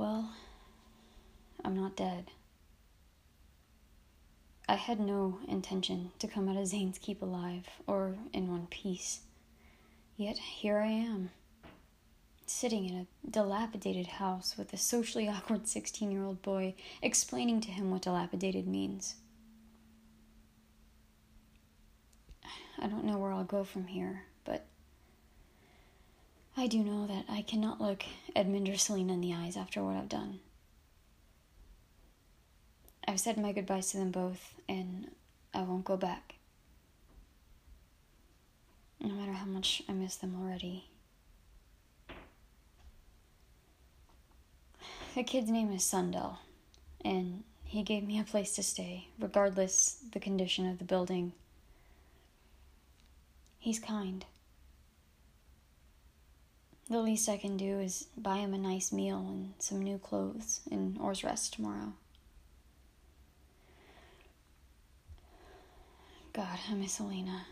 Well, I'm not dead. I had no intention to come out of Zane's Keep alive or in one piece. Yet here I am, sitting in a dilapidated house with a socially awkward 16 year old boy explaining to him what dilapidated means. I don't know where I'll go from here, but I do know that I cannot look Edmond or Selena in the eyes after what I've done. I've said my goodbyes to them both, and I won't go back. No matter how much I miss them already. The kid's name is Sundel, and he gave me a place to stay, regardless the condition of the building. He's kind. The least I can do is buy him a nice meal and some new clothes and Oar's Rest tomorrow. God, I miss Alaina.